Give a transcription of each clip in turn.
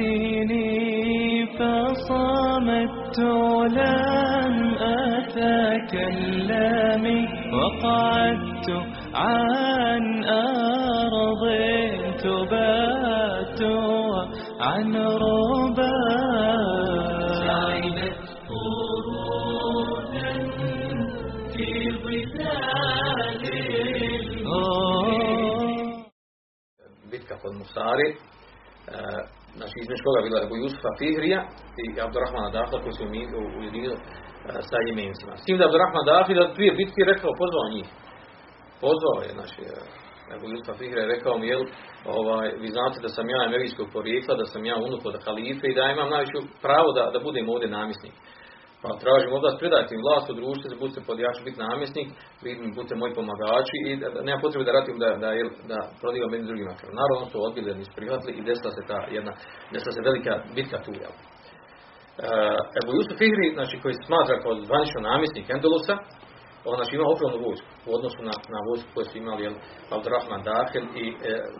ناديتني فصمت لم أتكلم وقعدت عن أرض تبات عن ربا. سعدت قرونا في ظلال kod Musari, e, znači između koga bila Ebu Jusufa Fihrija i Abdurrahmana Dahla koji su ujedinili e, sa jemencima. S tim da Abdurrahman Dahla da prije bitke rekao, pozvao njih. Pozvao je, znači, Ebu Jusufa Fihrija je rekao mi, jel, ovaj, vi znate da sam ja emerijskog porijekla, da sam ja unuk od halife i da imam najveću pravo da, da budem ovdje namjesnik. Pa tražim od vas, predajte mi vlast u društvu, da budete pod, ja ću biti namjesnik, budete moji pomagači i da, da nema potrebe da ratim da, da, jel, da prodivam jednim drugima krv. Naravno, su odbili, da nisu prihvatili i desila se ta jedna, desila se velika bitka tu, jel. Ebu Jusuf Ihri, znači, koji se smatra kao zvanično namjesnik Endelusa, on znači ima ogromnu vojsku u odnosu na, na vojsku koju su imali jel, Abdurrahman Dahel i e,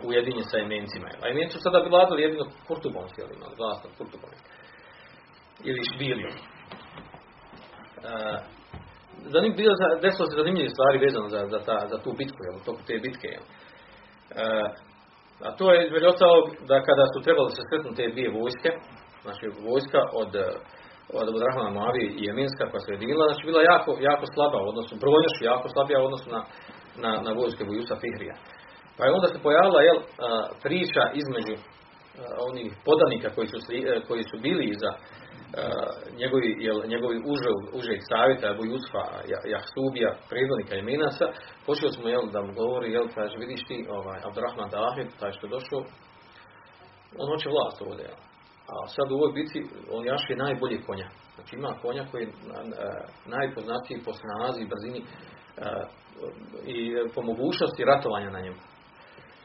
ujedinjen sa Jemencima. jel. A Jemenci su sada vladali jedino Kurtubonski, jel, imali vlast nad Kurtubonski. Ili Šbilijom. Uh, zanim, bilo, desilo se zanimljive stvari vezano za, za, ta, za tu bitku, jel, toku te bitke. Jel. Uh, a to je između da kada su trebali se sretnuti te dvije vojske, znači vojska od eh, od Abdurrahmana Moavije i Jemenska koja se ujedinila, znači bila jako, jako slaba u odnosu, brojno su jako slabija u odnosu na, na, na vojske Bujusa Fihrija. Pa je onda se pojavila jel, a, priča između onih podanika koji su, koji su bili iza njegovi, jel, njegovi uže, užeg savjeta Abu Jusfa, Ja- Jahsubija, predvodnika Jemenasa, počeli smo jel, da mu govori, jel, kaže, vidiš ti, ovaj, Abdurrahman Dahid, taj što je došao, on hoće vlast ovdje. A sad u ovoj bitci on jaše najbolje konja. Znači ima konja koji je na- na- najpoznatiji po snazi i brzini e, i po mogućnosti ratovanja na njemu.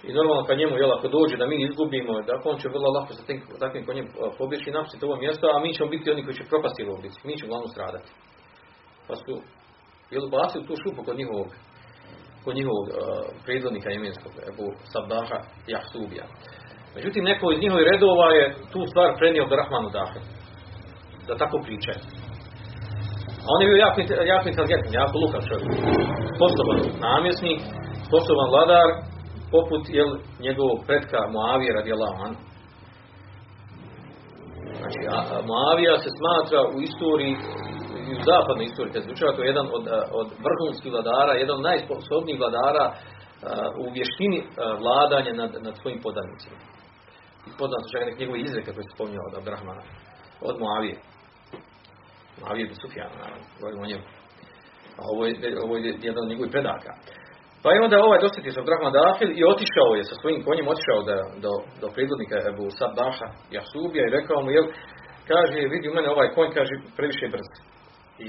I normalno kad njemu, jel, ako dođe da mi izgubimo, da on će vrlo lako sa tim, takvim konjem e, pobjeći i napustiti ovo mjesto, a mi ćemo biti oni koji će propasti u bitci. Mi ćemo glavno stradati. Pa su, jel, bacili tu šupu kod njihovog kod njihovog uh, predvodnika jemenskog, Ebu Sabdaha Jahsubija. Međutim, neko iz njihovih redova je tu stvar prenio do Rahmanu Dahe. Da tako pričaju. A on je bio jako, jako inteligentan, jako lukav čovjek. Sposoban namjesnik, sposoban vladar, poput jel, njegovog pretka Moavije radijallahu anhu. Znači, a, Moavija se smatra u istoriji, i u zapadnoj istoriji, kad se izučava, to je jedan od, od vrhunskih vladara, jedan od najsposobnijih vladara a, u vještini a, vladanja nad, nad svojim podanicima. I poznat su čak neke njegove izreke koje se spominjao od Abdrahmana, od Moavije. Moavije bi Sufjana, naravno, govorimo o njemu. A ovo je, ovo je jedan od njegovih predaka. Pa je onda ovaj dosjetio se Abdrahman Dafil i otišao je sa svojim konjem, otišao da, do, do predvodnika Ebu Sabbaha Jasubija i rekao mu, jel, kaže, vidi u mene ovaj konj, kaže, previše je brz. I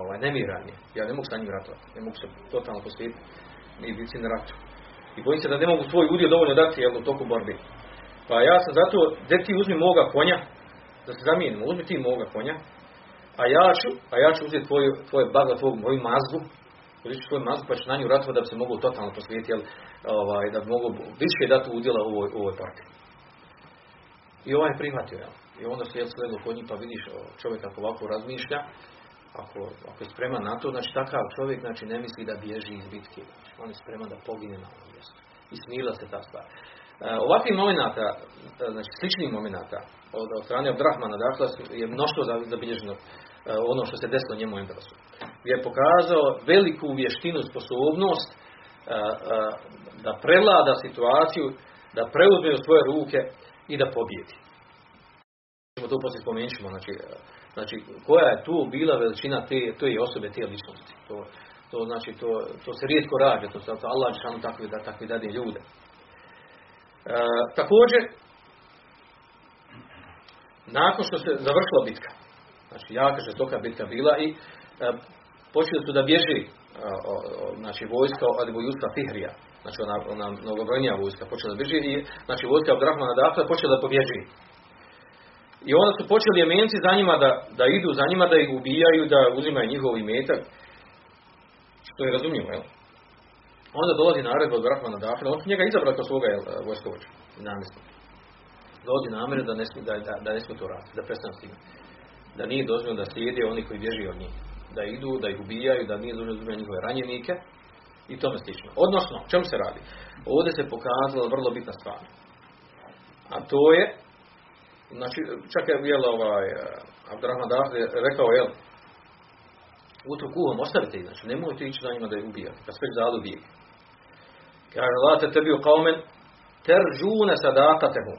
ovaj, nemiran je. Ja ne mogu sa njim ratovati. Ne mogu se totalno posvetiti ni bici na ratu. I bojim se da ne mogu svoj udio dovoljno dati jel, u toku borbi. Pa ja sam zato, gdje ti uzmi moga konja, da se zamijenimo, uzmi ti moga konja, a ja ću, a ja ću uzeti tvoju, tvoje bagla, tvoju moju mazgu, tvoju mazgu pa ću na nju ratovati da bi se mogu totalno posvetiti, jel, ovaj, da bi mogu više dati udjela u ovoj, u ovoj partiji. I ovaj je prihvatio, jel. I onda se jel sledilo kod njih, pa vidiš čovjek ako ovako razmišlja, ako, ako je spreman na to, znači takav čovjek znači, ne misli da bježi iz bitke. Znači, on je spreman da pogine na ovom mjestu. I smila se ta stvar. E, ovakvih momenata, e, znači sličnih momenata od, od strane Abdrahmana, dakle, je mnoštvo za- zabilježeno e, ono što se desilo njemu u Endelosu. Je pokazao veliku vještinu, sposobnost e, e, da prevlada situaciju, da preuzme u svoje ruke i da pobjedi. To poslije spomenut znači, znači koja je tu bila veličina te, te osobe, te ličnosti. To, to znači, to, to se rijetko radi, to, to Allah takvi, da, takvi dadi ljude. E, također, nakon što se završila bitka, znači jaka žestoka bitka bila i e, počeli su da bježi e, znači vojska od Justa Fihrija, znači ona, ona mnogobrojnija vojska počela da bježi i znači vojska Abdurrahmana Dakle počela da pobježi. I onda su počeli jemenci za njima da, da idu za njima, da ih ubijaju, da uzimaju njihov imetak. Što je razumljivo, jel? Onda dolazi naredba od Rahmana Dafila, on su njega izabrali kao svoga vojskovođa i namjesnika. Dolazi namere da ne da, da, da ne smije to raditi, da prestane s tim. Da nije dozvoljeno da slijede oni koji bježi od njih. Da idu, da ih ubijaju, da nije dozvoljeno da njihove ranjenike i tome slično. Odnosno, čemu se radi? Ovdje se pokazala vrlo bitna stvar. A to je Znači, čak je jel, ovaj, Abdurrahman Dahli rekao, jel, utru kuhom ostavite znači nemojte ići za njima da ih ubijate, kad sve zadu bijeg. Kaže, la te tebi u kaumen, sadakatehu.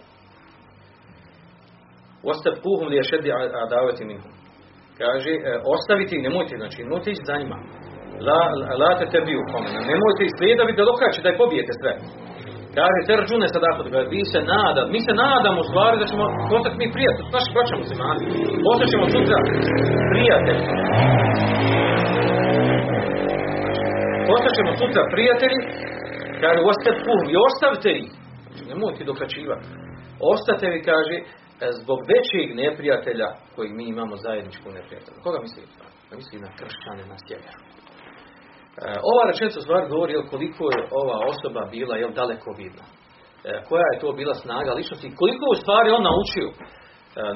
Ostap kuhom li je šedi adaveti minhum. Kaže, e, ostavite ih, nemojte, znači, nemojte ići za njima. La, la te tebi u kaumen, nemojte ih slijedaviti da dokače da ih pobijete sve. Kaže, te račune sad ako vi se nada, mi se nadamo u stvari da ćemo postati mi prijatelji, naši braća muslimani. Postat ćemo sutra prijatelji. Postat ćemo sutra prijatelji, kaže, ostavite puhum i ostavite ih. Znači, nemojte dokačivati. Ostate vi, kaže, zbog većeg neprijatelja kojeg mi imamo zajedničku neprijatelja. Koga misli? Misli na kršćane na sjeveru. E, ova rečenica stvar govori koliko je ova osoba bila jel, daleko vidna. E, koja je to bila snaga ličnosti, koliko u stvari on naučio. E,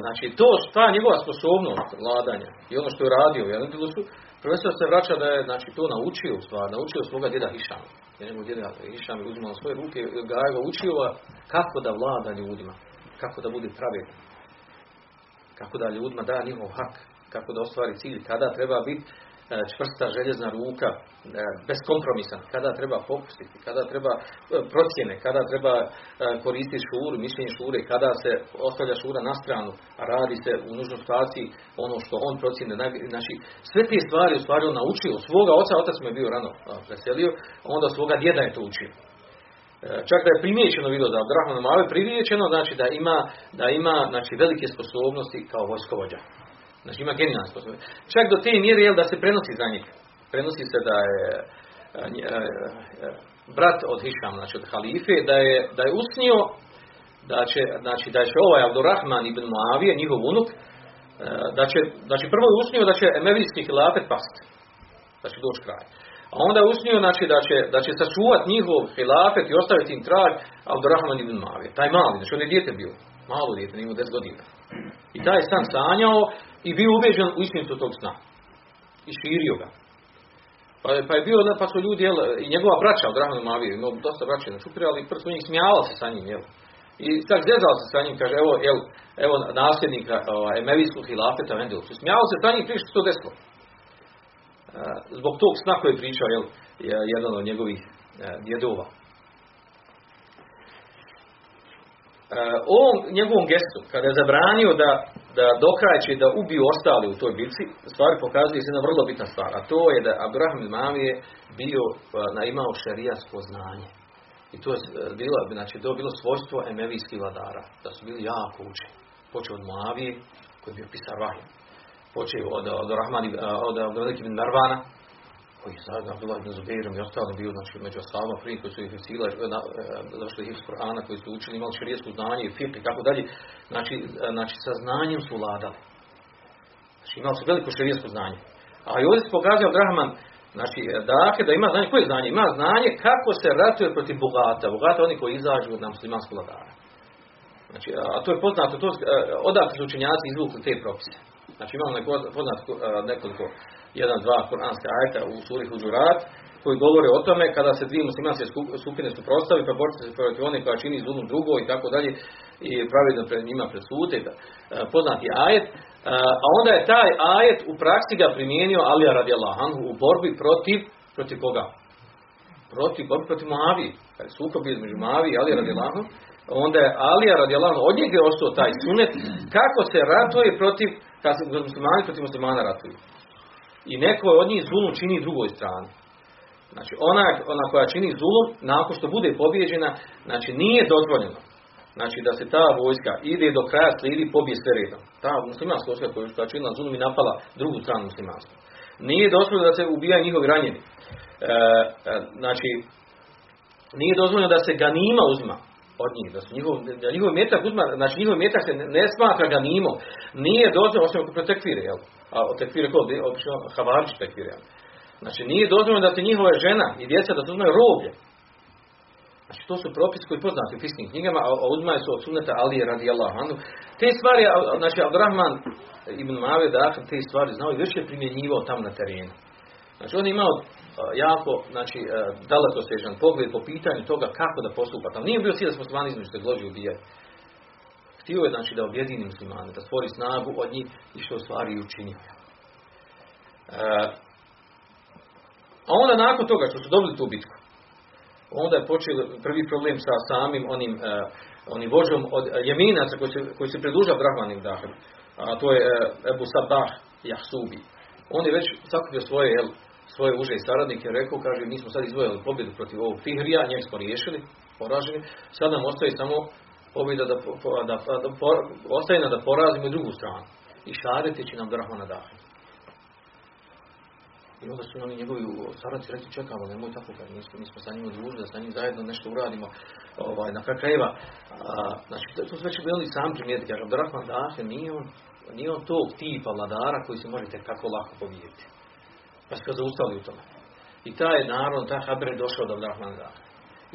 znači, to ta njegova sposobnost vladanja i ono što je radio u Jelendilusu, prvenstveno se vraća da je znači, to naučio u stvari, naučio svoga djeda Hišama. Jer njegov djeda Hišam je uzimao svoje ruke, ga je učio kako da vlada ljudima, kako da bude pravedan, kako da ljudima da njihov hak, kako da ostvari cilj, kada treba biti E, čvrsta željezna ruka, e, beskompromisan, kada treba popustiti, kada treba e, procjene, kada treba koristiti šuru, mišljenje šure, kada se ostavlja šura na stranu, a radi se u nužnoj situaciji ono što on procjene. Znači, sve te stvari u stvari on naučio. Svoga oca, otac mu je bio rano preselio, onda svoga djeda je to učio. Čak da je primijećeno video da Abdurrahman Mave primijećeno, znači da ima, da ima znači, velike sposobnosti kao vojskovođa. Znači ima genijalne sposobnosti. Čak do te mjere jel, da se prenosi za njih. Prenosi se da je e, e, e, brat od Hišam, znači od halife, da je, da je usnio da će, znači, da će ovaj Abdurrahman ibn Muavije, njihov unuk, da će, znači prvo je usnio da će emevijski hilafet past. Da će doći kraj. A onda je usnio znači, da će, da će sačuvati njihov hilafet i ostaviti im trag Abdurrahman ibn Muavije. Taj mali, znači on je dijete bio. Malo dijete, nije 10 godina. I taj san sanjao i bio ubeđen u istinitu tog sna. I širio ga. Pa, pa je bio, pa su ljudi, jel, i njegova braća od Rahmanu Maviju, imao dosta braća na čupire, ali prvo su njih smijavali se sa njim, jel. I čak zezao se sa njim, kaže, evo, jel, evo nasljednika ovaj, Emevijskog hilafeta Vendelu. Su smijavali se sa njim prije što to desilo. Zbog tog sna koji je pričao, jel, jedan od njegovih e, djedova. ovom njegovom gestu, kada je zabranio da, da dokrajče da ubiju ostali u toj bitci, stvari pokazuje se jedna vrlo bitna stvar, a to je da Abraham Mami je bio, na, imao šarijasko znanje. I to je bilo, znači, to je bilo svojstvo emevijskih vladara, da su bili jako učeni. Počeo od Moavije, koji je bio pisar Vahim. Počeo od, od, Rahmani, od, od, od Narvana, koji sad Abdullah ibn Zubeirom i ostalo bio znači, među ashabima prije koji su ih sila e, završili hifz Kur'ana, koji su učili, imali širijesko znanje i fiqh i tako dalje. Znači, e, znači, sa znanjem su vladali. Znači, imali su veliko širijesko znanje. A i ovdje se pokazao Brahman, znači, dakle, da ima znanje, koje znanje? Ima znanje kako se ratuje protiv bogata. Bogata oni koji izađu nam muslimanskog vladara. Znači, a to je poznato, to, odakle su učenjaci izvukli te propise. Znači, imamo poznato nekoliko jedan, dva kuranska ajta u suri Huđurat, koji govore o tome kada se dvije muslimanske skupine suprotstavi pa borite se protiv one koja čini zulum drugo i tako dalje i pravedno pred njima pred sude, e, poznati ajet. E, a onda je taj ajet u praksi ga primijenio Alija radijallahu anhu u borbi protiv, protiv koga? Protiv, borbi protiv Moavi. Kad je sukob između Moavi i Alija radijallahu onda je Alija radijallahu od njega je ostao taj sunet kako se ratuje protiv, kad se muslimani protiv muslimana ratuju i neko od njih zulum čini drugoj strani. Znači, ona, ona koja čini zulum, nakon što bude pobjeđena, znači nije dozvoljeno. Znači da se ta vojska ide do kraja slijedi pobije sve redom. Ta muslimanska vojska koja je činila zulum i napala drugu stranu muslimanstva. Nije dozvoljeno da se ubijaju njihovi ranjeni. E, e, znači, nije dozvoljeno da se ganima uzma od njih, da su njihov, da njihov metak uzma, znači njihov metak se ne, smatra ganimom. Nije dozvoljeno, osim oko tekfire, jel? A od tekfire ko? Obično havarić tekfire, jel? Znači nije dozvoljeno da se njihove žena i djeca da uzmaju roblje. Znači to su propisi koji poznati u fiskim knjigama, a uzmaju su od suneta Alije radijallahu anhu. Te stvari, znači Abdurrahman ibn Mave dakle, te stvari znao i je primjenjivao tam na terenu. Znači on je imao jako, znači, dalekosežan pogled po pitanju toga kako da postupa. Tam nije bio cilj da se muslimani između se glođi ubijati. Htio je znači da objedini muslimane, da stvori snagu od njih i što stvari i učinio. E, a onda nakon toga što su dobili tu bitku, onda je počeo prvi problem sa samim onim, onim vođom od jeminaca koji se, koji se pridružao Brahmanim Dahom. A to je Ebu Sabah Jahsubi. On je već sakupio svoje, jel, svoje uže i saradnike rekao, kaže, mi smo sad izvojili pobjedu protiv ovog Fihrija, njeg smo riješili, poraženi, sad nam ostaje samo pobjeda da, da, da, da, ostaje nam da porazimo drugu stranu. I šariti će nam Brahmana Dahom. I onda su oni njegovi saradnici rekli čekamo, nemoj tako kad mi smo, mi smo sa njim družili, da sa njim zajedno nešto uradimo. Ovaj, na kraju krajeva, znači to su već bili sam primijeti, kaže Abdurrahman Dahe, nije on, nije on tog tipa vladara koji se možete kako lako pobijediti. Pa su ga zaustavili u tome. I taj narod, taj Haber je došao do Abdurrahman Dahe.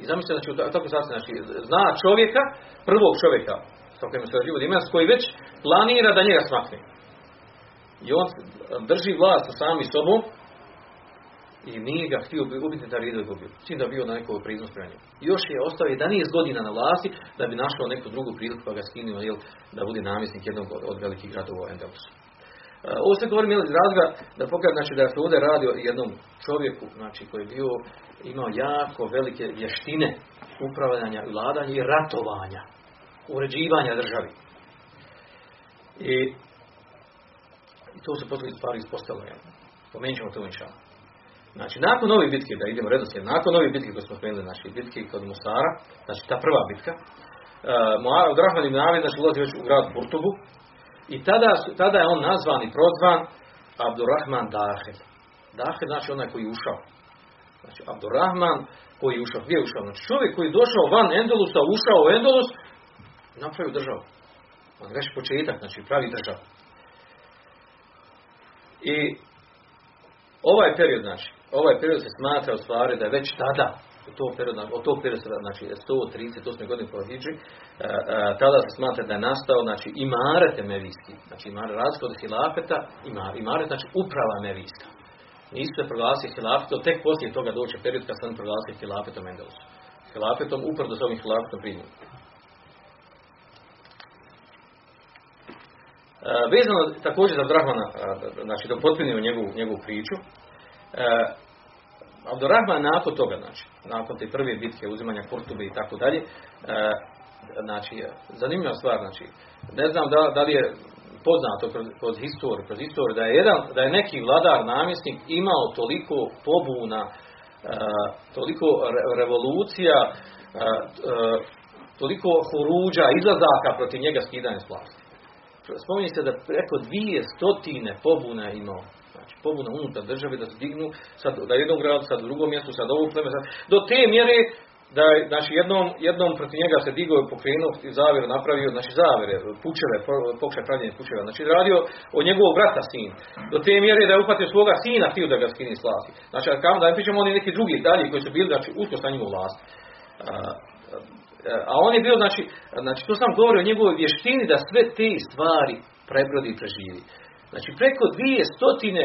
I zamislite, znači, tako sad, znači, zna čovjeka, prvog čovjeka, sa kojim se život ima, koji već planira da njega smakne. I on drži vlast sa sami sobom, i nije ga htio ubiti da rido je gubio. Čim da bio na nekog priznost prema Još je ostao 11 godina na vlasti da bi našao neku drugu priliku pa ga skinuo jel, da bude namjesnik jednog od, od velikih gradova u Endelusu. E, ovo se govorim iz razloga da pokaže znači, da se ovdje radi o jednom čovjeku znači, koji je bio, imao jako velike vještine upravljanja, vladanja i ratovanja, uređivanja državi. I, i to se poslije stvari ispostavilo. Pomenut ćemo to inšalno. Znači, nakon ove bitke, da idemo redoslijed, nakon ove bitke koje smo spomenuli, znači bitke kod Musara, znači ta prva bitka, uh, Drahman ibn Avid, znači ulazi već u grad Burtubu, i tada, tada je on nazvan i prozvan Abdurrahman Dahel. Dahel znači onaj koji je ušao. Znači, Abdurrahman koji je ušao. Gdje je ušao? Znači, čovjek koji je došao van Endolusa, ušao u Endolus, napravio državu. On već početak, znači pravi državu. I ovaj period, znači, ovaj period se smatra u stvari da je već tada, u tom periodu, od tog perioda, znači 138. godine po Hidži, e, e, tada se smatra da je nastao, znači, imaret emevijski, znači imare razliku od hilafeta, imaret, znači uprava emevijska. Nisu se proglasili hilafetom, tek poslije toga doće period kad on proglasili hilafetom Endelusu. Hilafetom upravo s ovim hilafetom primjenom. E, vezano također za Brahmana, znači da potpunimo njegovu, njegovu priču, Abdurrahman nakon toga, znači, nakon te prve bitke, uzimanja Kurtube i tako dalje, e, znači, zanimljiva stvar, znači, ne znam da, da li je poznato kroz, kroz historiju, kroz historiju, da je, jedan, da je neki vladar, namjesnik imao toliko pobuna, e, toliko revolucija, e, toliko huruđa, izlazaka protiv njega skidanja s vlasti. Spominje se da preko dvije stotine pobuna imao pobuna unutar države da se dignu sad da jednom gradu, sad u drugom mjestu, sad ovog pleme, sad, do te mjere da je, znači jednom, jednom protiv njega se digao i pokrenuo i zavjer napravio, znači zavere, pučeve, pokušaj pravljenje pučeva, znači radio od njegovog brata sin. Do te mjere da je upatio svoga sina, htio da ga skini s vlasti. Znači, kao da ne pričamo oni neki drugi dalji koji su bili, znači, usko sa njim u vlast. A, on je bio, znači, znači, to sam govorio o njegovoj vještini da sve te stvari prebrodi i preživi. Znači, preko dvije stotine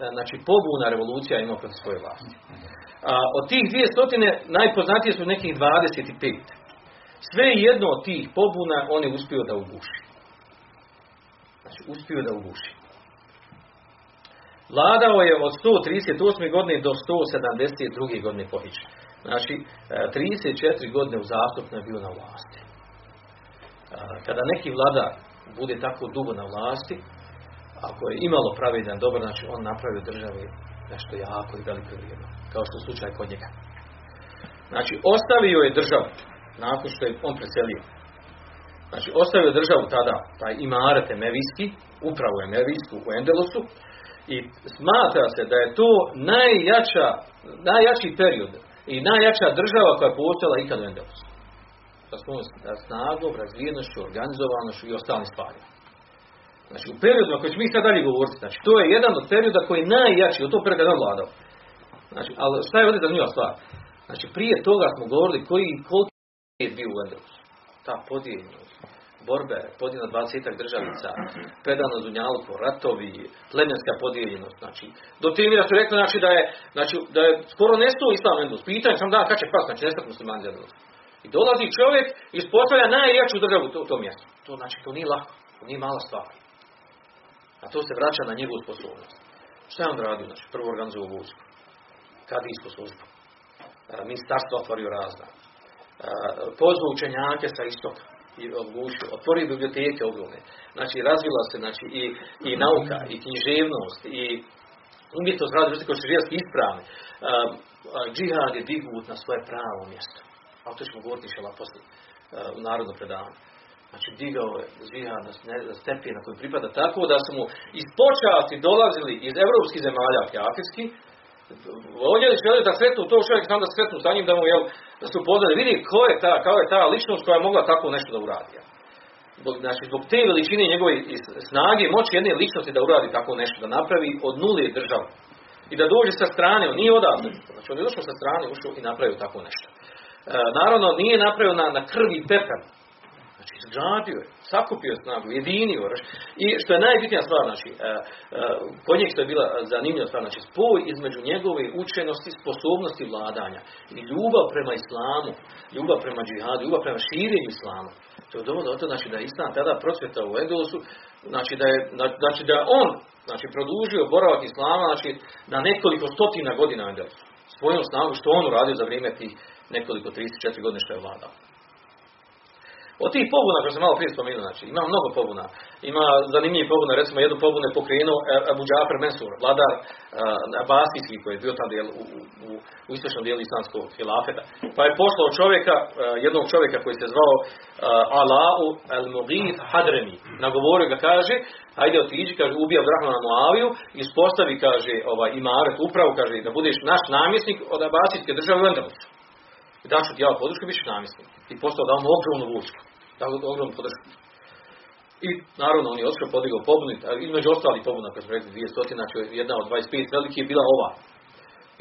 E, znači pobuna revolucija ima protiv svoje vlasti. A od tih dvije stotine najpoznatije su nekih 25. Sve jedno od tih pobuna on je uspio da uguši. Znači uspio da uguši. Vladao je od 138. godine do 172. godine po Znači, 34 e, godine uzastopno je bio na vlasti. Kada neki vlada bude tako dugo na vlasti, ako je imalo pravedan dobar, znači on napravio državi nešto jako i veliko vrijedno, kao što je slučaj kod njega. Znači, ostavio je državu, nakon što je on preselio. Znači, ostavio je državu tada, taj imaret Emevijski, upravo Emevijsku u Endelosu, i smatra se da je to najjača, najjači period i najjača država koja je postojala ikad u Endelosu. Sa svojom snagom, razvijenošću, organizovanošću i ostalim stvarima. Znači u periodu koji ćemo mi sad dalje govoriti, znači to je jedan od perioda koji je najjači, u tom periodu je vladao. Znači, ali šta je ovdje zanimljiva stvar? Znači prije toga smo govorili koji koliki je bio u Endelosu. Ta podijeljenost, borbe, podijeljena 20 državica, predano zunjalko, ratovi, plemenska podijeljenost, znači. Do te mjera su rekli znači, da je, znači, da je skoro nestao islam Endulus. Pitanje sam da kad će pas, znači nestati muslimani Endulus. I dolazi čovjek i ispostavlja najjaču državu u tom mjestu. To znači, to nije lako, to nije mala stvar. A to se vraća na njegovu sposobnost. Šta je on radio? Znači, prvo organizovao vojsku. Kadijsku službu. Ministarstvo otvorio razna. Pozvao učenjake sa istoka i odlučio, otvorio biblioteke ogromne. Znači, razvila se znači, i, i nauka, i književnost, i umjetnost radi, koji su živelski ispravni. Džihad je dignut na svoje pravo mjesto. A to ćemo govoriti šela poslije u narodnom predavanju. Znači, digao je džihad na stepije na koji pripada tako da su mu iz počasti dolazili iz evropskih zemalja afijskih, voljeli želi da sretnu to čovjek znam da sretnu sa njim, da mu jel, da su upoznali, vidi ko je ta, kao je ta ličnost koja je mogla tako nešto da uradi. Zbog, znači, zbog te veličine njegove snage, moći jedne ličnosti da uradi tako nešto, da napravi od nule državu. I da dođe sa strane, on nije odavde. Znači, on je došao sa strane, ušao i napravio tako nešto. E, naravno, nije napravio na, na krvi peper, Izgradio je, sakupio snagu, jedinio. I što je najbitnija stvar, znači, e, e, kod njeg što je bila zanimljiva stvar, znači, spoj između njegove učenosti, sposobnosti vladanja i ljubav prema islamu, ljubav prema džihadu, ljubav prema širenju islama. To je dovoljno to, znači, da je islam tada procvjetao u Endelosu, znači da je, znači da on, znači, produžio boravak islama, znači, na nekoliko stotina godina u Endelosu. Svojom snagu što on uradio za vrijeme tih nekoliko 34 godine što je vladao. Od tih pobuna koje sam malo prije spomenuo, znači, ima mnogo pobuna. Ima zanimljivih pobuna, recimo jednu pobunu je pokrenuo e, Abu Džafar Mensur, vladar uh, Abasijski koji je bio tam u, u, u istočnom dijelu islamskog hilafeta. Pa je poslao čovjeka, uh, jednog čovjeka koji se zvao Ala'u al-Mughith Hadremi. Nagovorio ga, kaže, ajde otiđi, kaže, ubija Abdurrahmana Muaviju, ispostavi, kaže, ovaj, imaret, upravu, kaže, da budeš naš namjesnik od Abasijske države u Endelusu. I da ću ti ja podršku, bit namjesnik. I postao da mu ogromnu vojsku tako ogromnu podršku. I naravno on je otišao podigao pobunu, između ostalih pobuna koje smo rekli 200, znači jedna od 25 veliki je bila ova.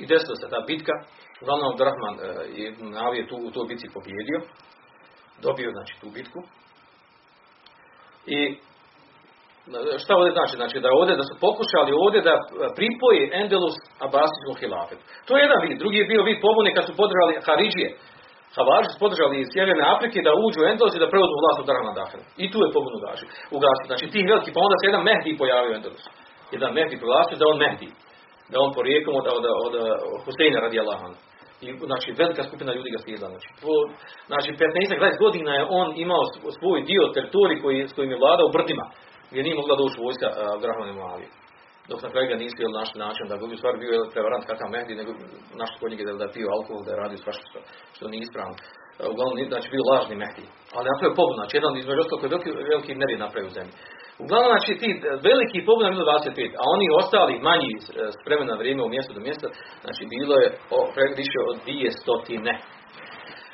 I desila se ta bitka, uglavnom Abdurrahman e, je Navije tu, u toj bitci pobjedio, dobio znači tu bitku. I šta ovdje znači? Znači da ovdje da su pokušali ovdje da pripoje Endelus Abasijskom hilafetu. To je jedan vid. Drugi je bio vid pobune kad su podržali Haridžije. Havaži su podržali iz Sjeverne Afrike da uđu u Endelos i da preuzmu vlast od Darana Dahra. I tu je pobunu gaži. Ugasi. Znači ti veliki, pa onda se jedan Mehdi pojavio u Endelosu. Jedan Mehdi proglasio da on Mehdi. Da on porijekom od, od, od, od Huseina radi Allahan. I, znači, velika skupina ljudi ga slijedila. Znači, po, znači 15-20 godina je on imao svoj dio teritorij koji, s kojim je vladao brdima, gdje nije mogla doći vojska uh, Abdurrahmana Muavije dok na kraju ga nisu jel našli način da gubi stvar bio je prevarant kakav Mehdi, nego našli kod njega da je pio alkohol, da je radio svašta što, što nije ispravno. E, uglavnom, znači bio lažni Mehdi. Ali je pobuna, znači jedan između ostalog koji je veliki, veliki nered napravio u zemlji. Uglavnom, znači ti veliki pobuna bilo 25, a oni ostali manji s vremena vrijeme u mjesto do mjesta, znači bilo je više od dvije stotine.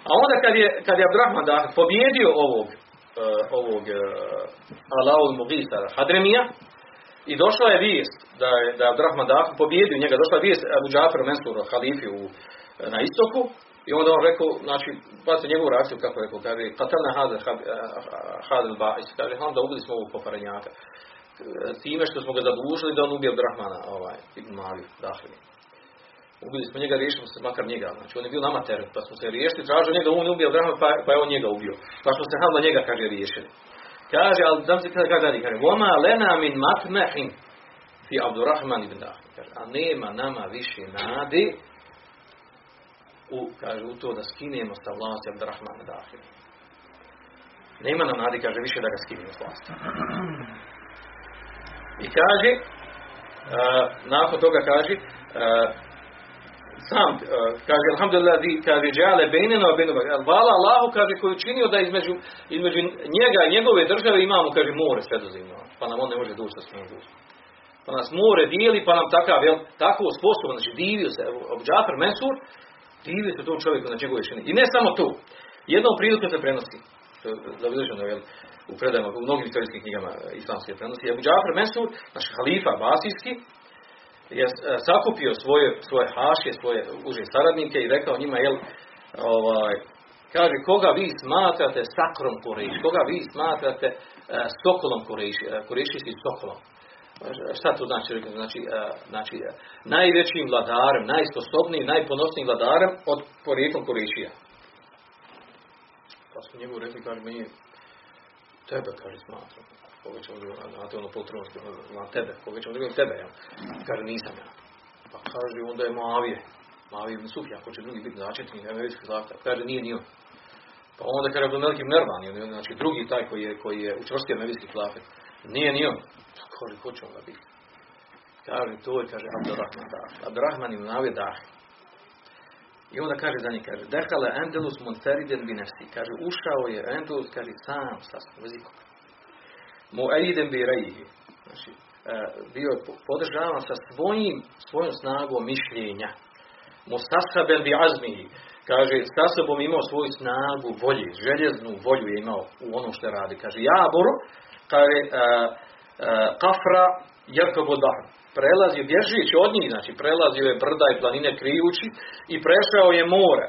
A onda kad je, kad je Abdurrahman da pobjedio ovog, ovog uh, Alaul Mugisa Hadremija, i došla je vijest da je, da Abdurrahman Dahab pobjedio njega, došla je vijest Abu Džafer Mensuru, halifi u, na istoku, i onda on rekao, znači, pazite njegovu reakciju kako rekao, kaže, katalna hadel hadel ba'is, kaže, onda ubili smo ovog pokvarenjaka. Time što smo ga zadužili da on ubije Abdurrahmana, ovaj, Ibn Mali, Dahili. Ubili smo njega, riješili se makar njega. Znači on je bio nama teret, pa smo se riješili, tražio njega, on je ubio Abdurrahmana, pa, pa je on njega ubio. Pa smo se hamba njega, kaže, riješili. Kaže, ali znam se kada dalje, kaže, Voma lena min matmehin fi Abdurrahman ibn Dahli. Kaže, a nema nama više nade u, kaže, u to da skinemo sa vlasti Abdurrahmana Dahli. Nema nam nade, kaže, više da ga skinemo s vlasti. I kaže, uh, nakon toga kaže, sam, uh, kaže, alhamdulillah, di, kaže, džale bejneno, bejneno, hvala Allahu, kaže, koji učinio da između, između njega i njegove države imamo, kaže, more sredozemno, pa nam on ne može dući sa svojim. Pa nas more dijeli, pa nam takav, jel, tako sposoban, znači divio se, Džafar Mensur, divio se tom čovjeku na njegovoj šini. I ne samo to, jednom prilikom se prenosi, to je zabilježeno, jel, u predajama, u mnogim historijskim knjigama islamske prenosi, Abu Džafar Mensur, naš halifa basijski, je e, sakupio svoje, svoje hašije, svoje uže saradnike i rekao njima, jel, ovaj, kaže, koga vi smatrate sakrom Kureš, koga vi smatrate uh, sokolom Kureš, uh, Kurešijskim sokolom. Šta to znači? Znači, znači uh, najvećim vladarem, najsposobnijim, najponosnijim vladarem od porijeklom Kurešija. Pa su njemu rekli, kaže, mi tebe, kaže, smatram koga ćemo drugo, znate ono potrebnosti, na tebe, koga ćemo drugo, tebe, ja. Kaže, nisam ja. Pa kaže, onda je Moavije, Moavije ibn Sufjan, ko će drugi biti začetnik, nema već zlata. Kaže, nije ni on. Pa onda kaže, Abdul Melik ibn Mervan, znači drugi taj koji je, koji je učvrstio Mevijski klafet. Nije ni on. Pa kaže, ko će onda biti? Kaže, to je, kaže, Abdurrahman Dah. Abdurrahman ibn Avi Dah. I onda kaže za njih, kaže, Dekale Endelus Monteriden Binefsi. Kaže, ušao je Endelus, kaže, sam sa jezikom mu'aidem bi rejhi. Znači, e, bio je podržavan sa svojim, svojom snagom mišljenja. Mustasaben bi azmihi. Kaže, sa sobom imao svoju snagu volje, željeznu volju je imao u onom što radi. Kaže, Jaboru, kaže, uh, uh, kafra jerkobo dahr. Prelazio, bježići od njih, znači prelazio je brda i planine krijući i prešao je more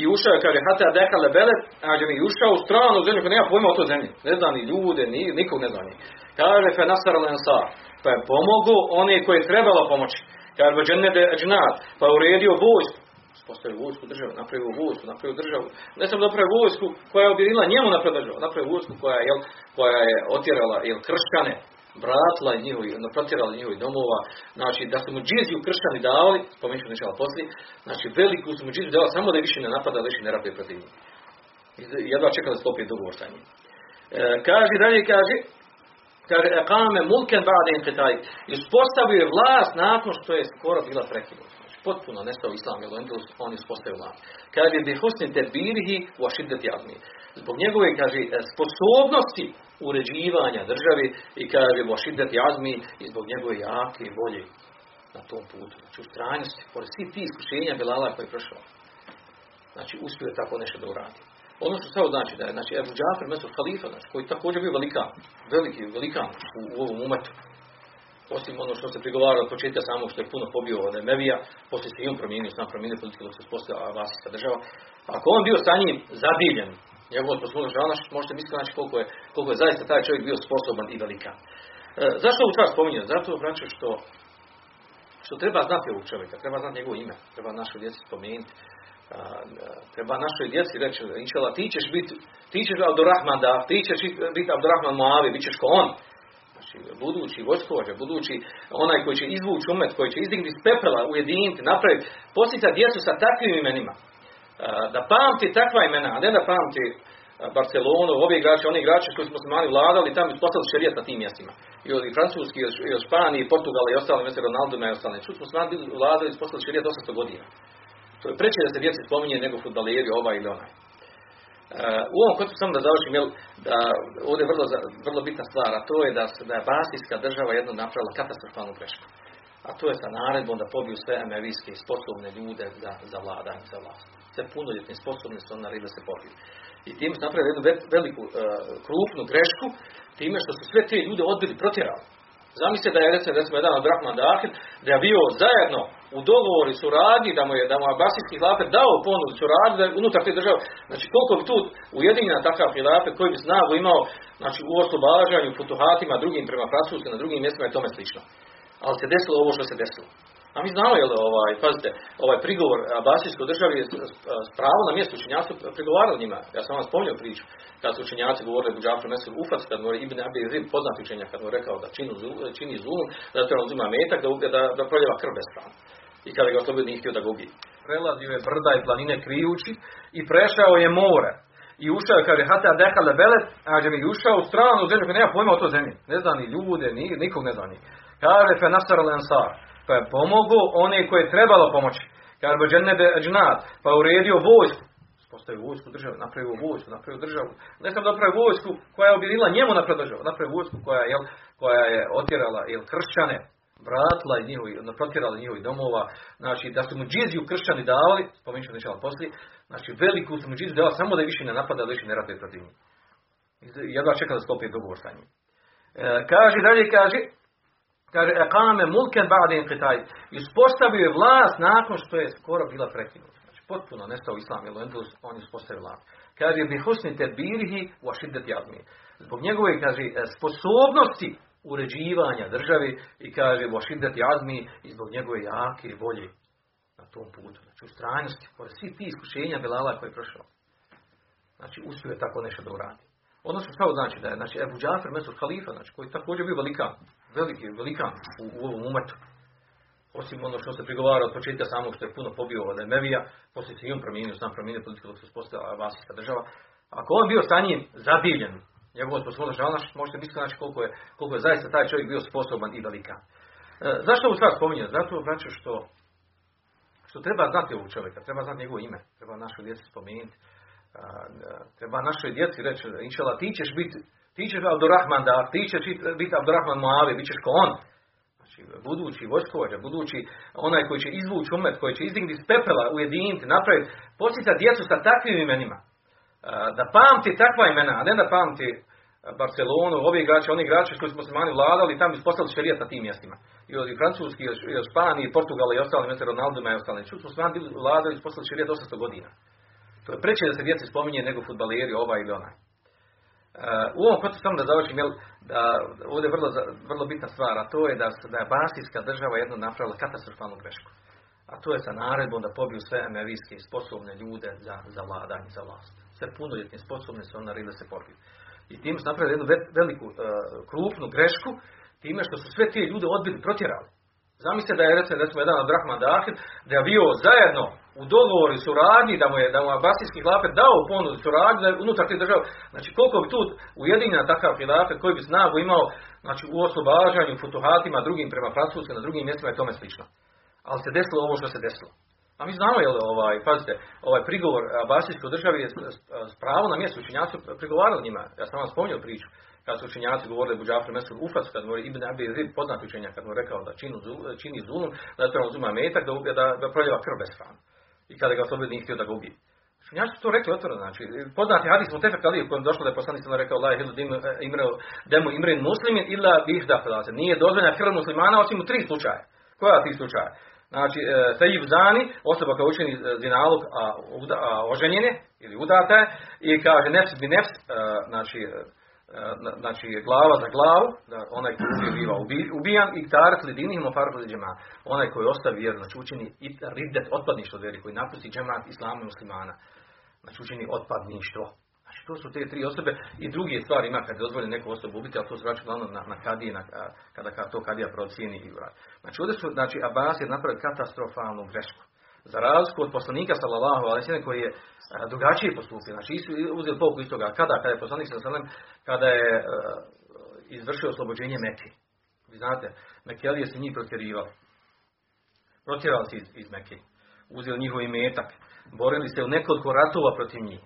i ušao je, kaže, hata dekale belet, a mi ušao u stranu zemlju, koja nema pojma o toj zemlji. Ne zna ni ljude, ni, nikog ne zna ni. Kaže, fe nasar lensar, pa je pomogu one koje je trebalo pomoći. Kaže, ba dženne de džnat, pa je uredio vojsku. Postavio vojsku državu, napravio vojsku, napravio državu. Ne samo napravio vojsku koja je objedinila njemu napravio državu, napravio vojsku koja je, jel, koja je otjerala jel, krškane, vratila i njihovi, naprotirala njihovi domova, znači da su mu džiziju kršćani davali, spomenut ću nečela poslije, znači veliku su mu džiziju davali samo da više ne napada, da više ne rapuje protiv njih. Jedva čekali da sklopije dogovor sa njim. E, kaže dalje, kaže, kaže, ekame mulken ba'de inqitaj, i uspostavio je vlast nakon što je skoro bila prekinuta. Znači, potpuno nestao islam, jer on je uspostavio vlast. Kaže, bi husni tedbirihi u ašidet jazmi. Zbog njegove, kaže, sposobnosti uređivanja državi i kaže Mošidet Jazmi i zbog njegove jake i volje na tom putu. Znači u stranjosti, pored svih tih iskušenja Bilala koji je prošao. Znači uspio je tako nešto da uradi. Ono što samo znači da je znači Ebu Džafer Mesur Halifa, znači, koji također bio velikan, veliki velikan u, u ovom umetu. Osim ono što se prigovaralo od početka samo što je puno pobio od Mevija, poslije se i on promijenio, sam promijenio politiku dok se postavila vlastista država. Ako on bio sa njim zadivljen, njegovom sposobnost žalna, možete misliti znači koliko je, koliko je zaista taj čovjek bio sposoban i velikan. E, zašto ovu stvar spominjem? Zato znači što što treba znati ovog čovjeka, treba znati njegovo ime, treba našoj djeci spomenuti, treba našoj djeci reći, inšala, ti ćeš biti, ti ćeš Abdurrahman da, ti ćeš biti Abdurrahman Moavi, bit ćeš ko on. Znači, budući vojskovođa, budući onaj koji će izvući umet, koji će izdignuti iz pepela, ujediniti, napraviti, posjetiti djecu sa takvim imenima, da pamti takva imena, a ne da pamti Barcelonu, ovi igrači, oni igrači koji su muslimani vladali, tamo ispostavili šerijat na tim mjestima. I od Francuski, i od Španije, Portugala i ostali, mjese Ronaldo i ostali. Čut muslimani bili vladali, ispostavili šerijat 800 godina. To je preče da se djeci spominje nego futbaleri, ovaj ili onaj. u ovom kontekstu samo da završim, da ovdje je vrlo, vrlo bitna stvar, a to je da, da je Basijska država jedno napravila katastrofalnu grešku. A to je sa naredbom da pobiju sve emevijske sposobne ljude za, za vladanje, za vlast sve punoljetni sposobni su na da se pobiju. I tim su napravili jednu veliku, uh, krupnu grešku, time što su sve te ljude odbili, protjerali. Zamislite da je recimo, jedan od Rahman da je bio zajedno u dogovori suradnji, da mu je, da mu Abasijski hilafet dao ponud suradnji da unutar te države. Znači koliko bi tu ujedinjena takav hilafet koji bi snagu imao znači, u oslobađanju, futuhatima, drugim prema Francuskim, na drugim mjestima i tome slično. Ali se desilo ovo što se desilo. A mi znamo, jel, ovaj, pazite, ovaj prigovor Abasijskoj državi je spravo na mjestu učenjaci prigovarali njima. Ja sam vam spomnio priču. Kad su učenjaci govorili u Džafru Mesur Ufac, kad mu Ibn Abi Zib, poznati učenjak, kad mu rekao da čini, čini zulum, da to uzima metak, da, da, da proljeva krv bespravno. I kada ga oslobio nije htio da ga ubije. Prelazio je brda i planine krijući i prešao je more. I ušao je, kaže, hata dekale belet, a mi ušao u stranu zemlju, nema pojma o to zemlji. Ne zna ni ljude, ni, nikog ne zna ni. Kaže, fe nasar pa je pomogao one koje je trebalo pomoći. Kaže Bođenebe Džnad, pa je uredio vojsku, postavio vojsku države, napravio vojsku, napravio državu. Ne samo da napravio vojsku koja je objedila njemu napravio državu, napravio vojsku koja, jel, koja je otjerala jel, kršćane, vratila i njihovi, protjerala njihovi domova, znači da su mu džiziju kršćani davali, spomenut ću poslije, znači veliku su mu džiziju davali samo da više ne napada, da više ne ratuje protiv njih. Jedva čeka da sklopi dogovor sa njim. E, kaže dalje, kaže, kaže, ekame mulken ba'de inqitaj. Ispostavio je vlast nakon što je skoro bila prekinuta. Znači, potpuno nestao islam, jer on je ispostavio vlast. Kaže, bi husni tedbirihi wa šiddeti admi. Zbog njegove, kaže, sposobnosti uređivanja državi i kaže, wa šiddeti azmi i zbog njegove jake volje na tom putu. Znači, u strajnosti, pored svih tih iskušenja Belala koji je prošao. Znači, uspio je tako nešto da uradi. Odnosno što znači da je znači Ebu Džafer Mesur Halifa, znači koji je također bio velikan, veliki velikan u, u ovom umetu. Osim ono što se prigovara od početka samog što je puno pobio od Emevija, poslije se i on promijenio, sam promijenio politiku dok se uspostavila Vasijska država. Ako on bio sa njim zadivljen, njegovom sposobnost, znači, možete misliti znači koliko je, koliko je zaista taj čovjek bio sposoban i velikan. E, zašto ovo stvar spominjem? Zato znači što što treba znati ovog čovjeka, treba znati njegovo ime, treba našu djecu spomenuti treba našoj djeci reći, inšala, ti ćeš biti, ti ćeš Abdurrahman da, ti ćeš biti Abdurrahman Moavi, bit ćeš ko on. Znači, budući vojskovođa, budući onaj koji će izvući umet, koji će izdignuti iz pepela, ujediniti, napraviti, posjeti djecu sa takvim imenima. Da pamti takva imena, a ne da pamti Barcelonu, ovi igrači, oni igrači koji smo se mani vladali, tam ispostavili šerijat na tim mjestima. I od Francuski, i od Španije, i Portugala i ostali, mjesto Ronaldoma i ostali. Ču smo se mani vladali, ispostavili šerijat 800 godina. Preče da se djeci spominje nego futbaleri, ovaj ili onaj. Uh, u ovom kontekstu samo da završim, jel, da, ovdje je vrlo, vrlo bitna stvar, a to je da, da je Basijska država jedno napravila katastrofalnu grešku. A to je sa naredbom da pobiju sve emevijske sposobne ljude za, za vladanje, za vlast. Sve punoljetni sposobni su oni da se pobiju. I tim su napravili jednu veliku, uh, krupnu grešku, time što su sve te ljude odbili, protjerali. Zamislite da je recimo, recimo jedan od Rahman Dahir, da je bio zajedno u dogovoru i suradnji, da mu je, da mu Abasijski hilafet dao ponudu suradnju unutar te države. Znači koliko bi tu ujedinjen takav hilafet koji bi snagu imao znači, u oslobađanju, futuhatima, drugim prema Francuske, na drugim mjestima i tome slično. Ali se desilo ovo što se desilo. A mi znamo, jel, ovaj, pazite, ovaj prigovor Abasijskoj državi je s pravo na mjestu učinjaci prigovarali njima. Ja sam vam spominjao priču kad su učenjaci govorili Buđafir Mesur Ufas, kad mu Ibn Abi Zid, poznat učenjak, kad mu rekao da čini, čini zulum, da treba uzima metak, da, da, da proljeva krv bez hrane. I kada ga oslobodi nije htio da ga ubije. Učenjaci su to rekli otvoreno, znači, poznati hadis mu tefek ali u kojem došlo da je poslanik rekao Allah hilu demu imrin muslimin illa bih da Nije dozvoljena krv muslimana osim u tri slučaje. Koja ti slučaje? Znači, e, Sejib Zani, osoba koja učini e, zinalog, a, a, oženjene, ili udata i kaže nefs bi nefs, e, znači, znači glava za glavu, da onaj koji je biva ubijan i tarat li dinih džema, onaj koji ostavi vjeru, znači učini i ridet otpadništvo vjeri, koji napusti džemat islama muslimana, znači učini otpadništvo. Znači to su te tri osobe i druge stvari ima kad dozvoli neku osobu ubiti, ali to se vraća glavno na, na kadije, na, kada to kadija procijeni i vrati. Znači ovdje su, znači Abbas je napravio katastrofalnu grešku. Za razliku od poslanika sallallahu alejhi koji je drugačije postupio. Znači uzeli pouku iz toga. Kada? Kada je poslanik sallallahu kada je izvršio oslobođenje Mekke. Vi znate, Mekelije su njih protjerivali. Protjerali se iz, iz Mekke. Uzeli njihov imetak. Borili se u nekoliko ratova protiv njih.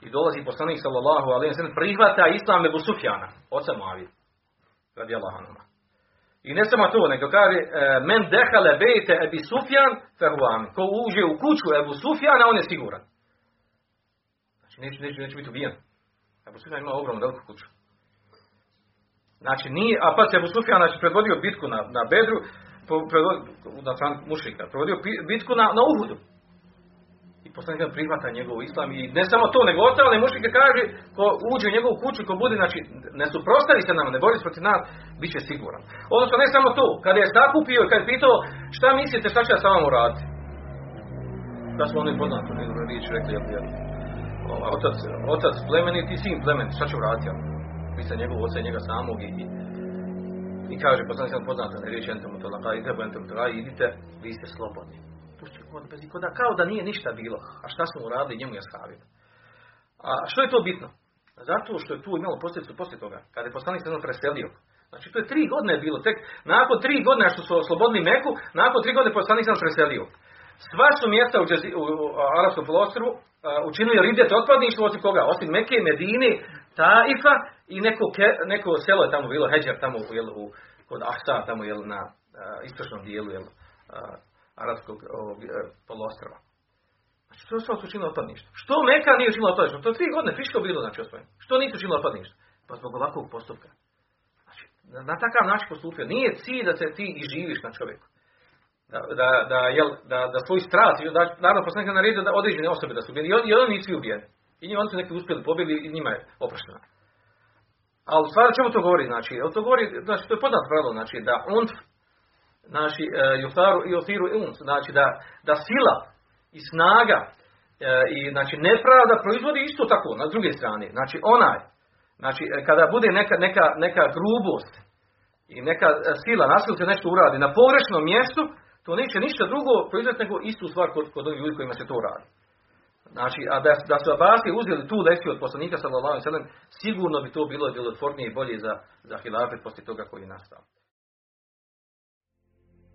I dolazi poslanik sallallahu alejhi ve prihvata islam Ebu Sufjana, oca Muavije. Radijallahu anhu. I ne samo to, nego kaže e, men dehale bejte Ebi Sufjan fehuami. Ko uđe u kuću Ebu Sufjana, on je siguran. Znači, neće, neće, neće biti ubijen. Ebu Sufjan ima ogromnu veliku kuću. Znači, nije, a pa se Ebu Sufjan znači, predvodio bitku na, na Bedru, predvodio, na mušika, predvodio bitku na, na Uhudu. Poslanik prihvata njegov islam i ne samo to, nego ostale mušike kaže, ko uđe u njegovu kuću, ko bude, znači, ne suprostavi se nama, ne bori se protiv nas, bit će siguran. Odnosno, ne samo to, kada je sakupio i kada je pitao, šta mislite, šta će ja sa vama uraditi? Da smo oni poznati, ne riječ rekli, jel, jel, otac, otac plemenit i sin plemenit, šta će uraditi? Jel? Misle njegov oca i njega samog i, i, i kaže, poslanik sam ne riječ entom to laka, idete, entom to idite, vi ste slobodni bez ikoda, kao da nije ništa bilo. A šta smo uradili njemu i ashabima? A što je to bitno? Zato što je tu imalo posljedicu poslije toga. Kada je poslanik se preselio, Znači to je tri godine bilo, tek nakon tri godine što su oslobodili Meku, nakon tri godine poslanik sam preselio. Sva su mjesta u, Džezi, u, u Arabskom poluostrvu učinili ridet otpadništvo osim koga? Osim Meke, Medine, Taifa i neko, neko selo je tamo bilo, Heđar tamo jel, u, kod Ahsa, tamo jel, na a, istočnom dijelu jel, a, Arabskog ovog, e, poluostrva. Znači, to su učinili otpadništvo. Što Meka nije učinila otpadništvo? To je tri godine friško bilo, znači, osvojeno. Što nisu učinili otpadništvo? Pa zbog ovakvog postupka. Znači, na, na takav način postupio. Nije cilj da se ti i živiš na čovjeku. Da, da, da, jel, da, da svoj strast, da, naravno poslanik je naredio da određene osobe da su ubijeni. I, on, i oni nisu ubijeni. I njima oni su neki uspjeli, pobjegli i njima je oprošteno. Ali u stvari čemu to govori? Znači, to govori, znači, to je podat pravilo, znači, da on, znači, uh, i ofiru unf, znači, da, da sila i snaga e, i znači nepravda proizvodi isto tako na druge strane. Znači onaj, znači e, kada bude neka, neka, neka grubost i neka e, sila nasil se nešto uradi na pogrešnom mjestu, to neće ništa drugo proizvesti nego istu stvar kod, kod ovih ljudi kojima se to radi. Znači, a da, da su Abasi uzeli tu lekciju od poslanika sallallahu alejhi sigurno bi to bilo djelotvornije i bolje za za hilafet poslije toga koji je nastao.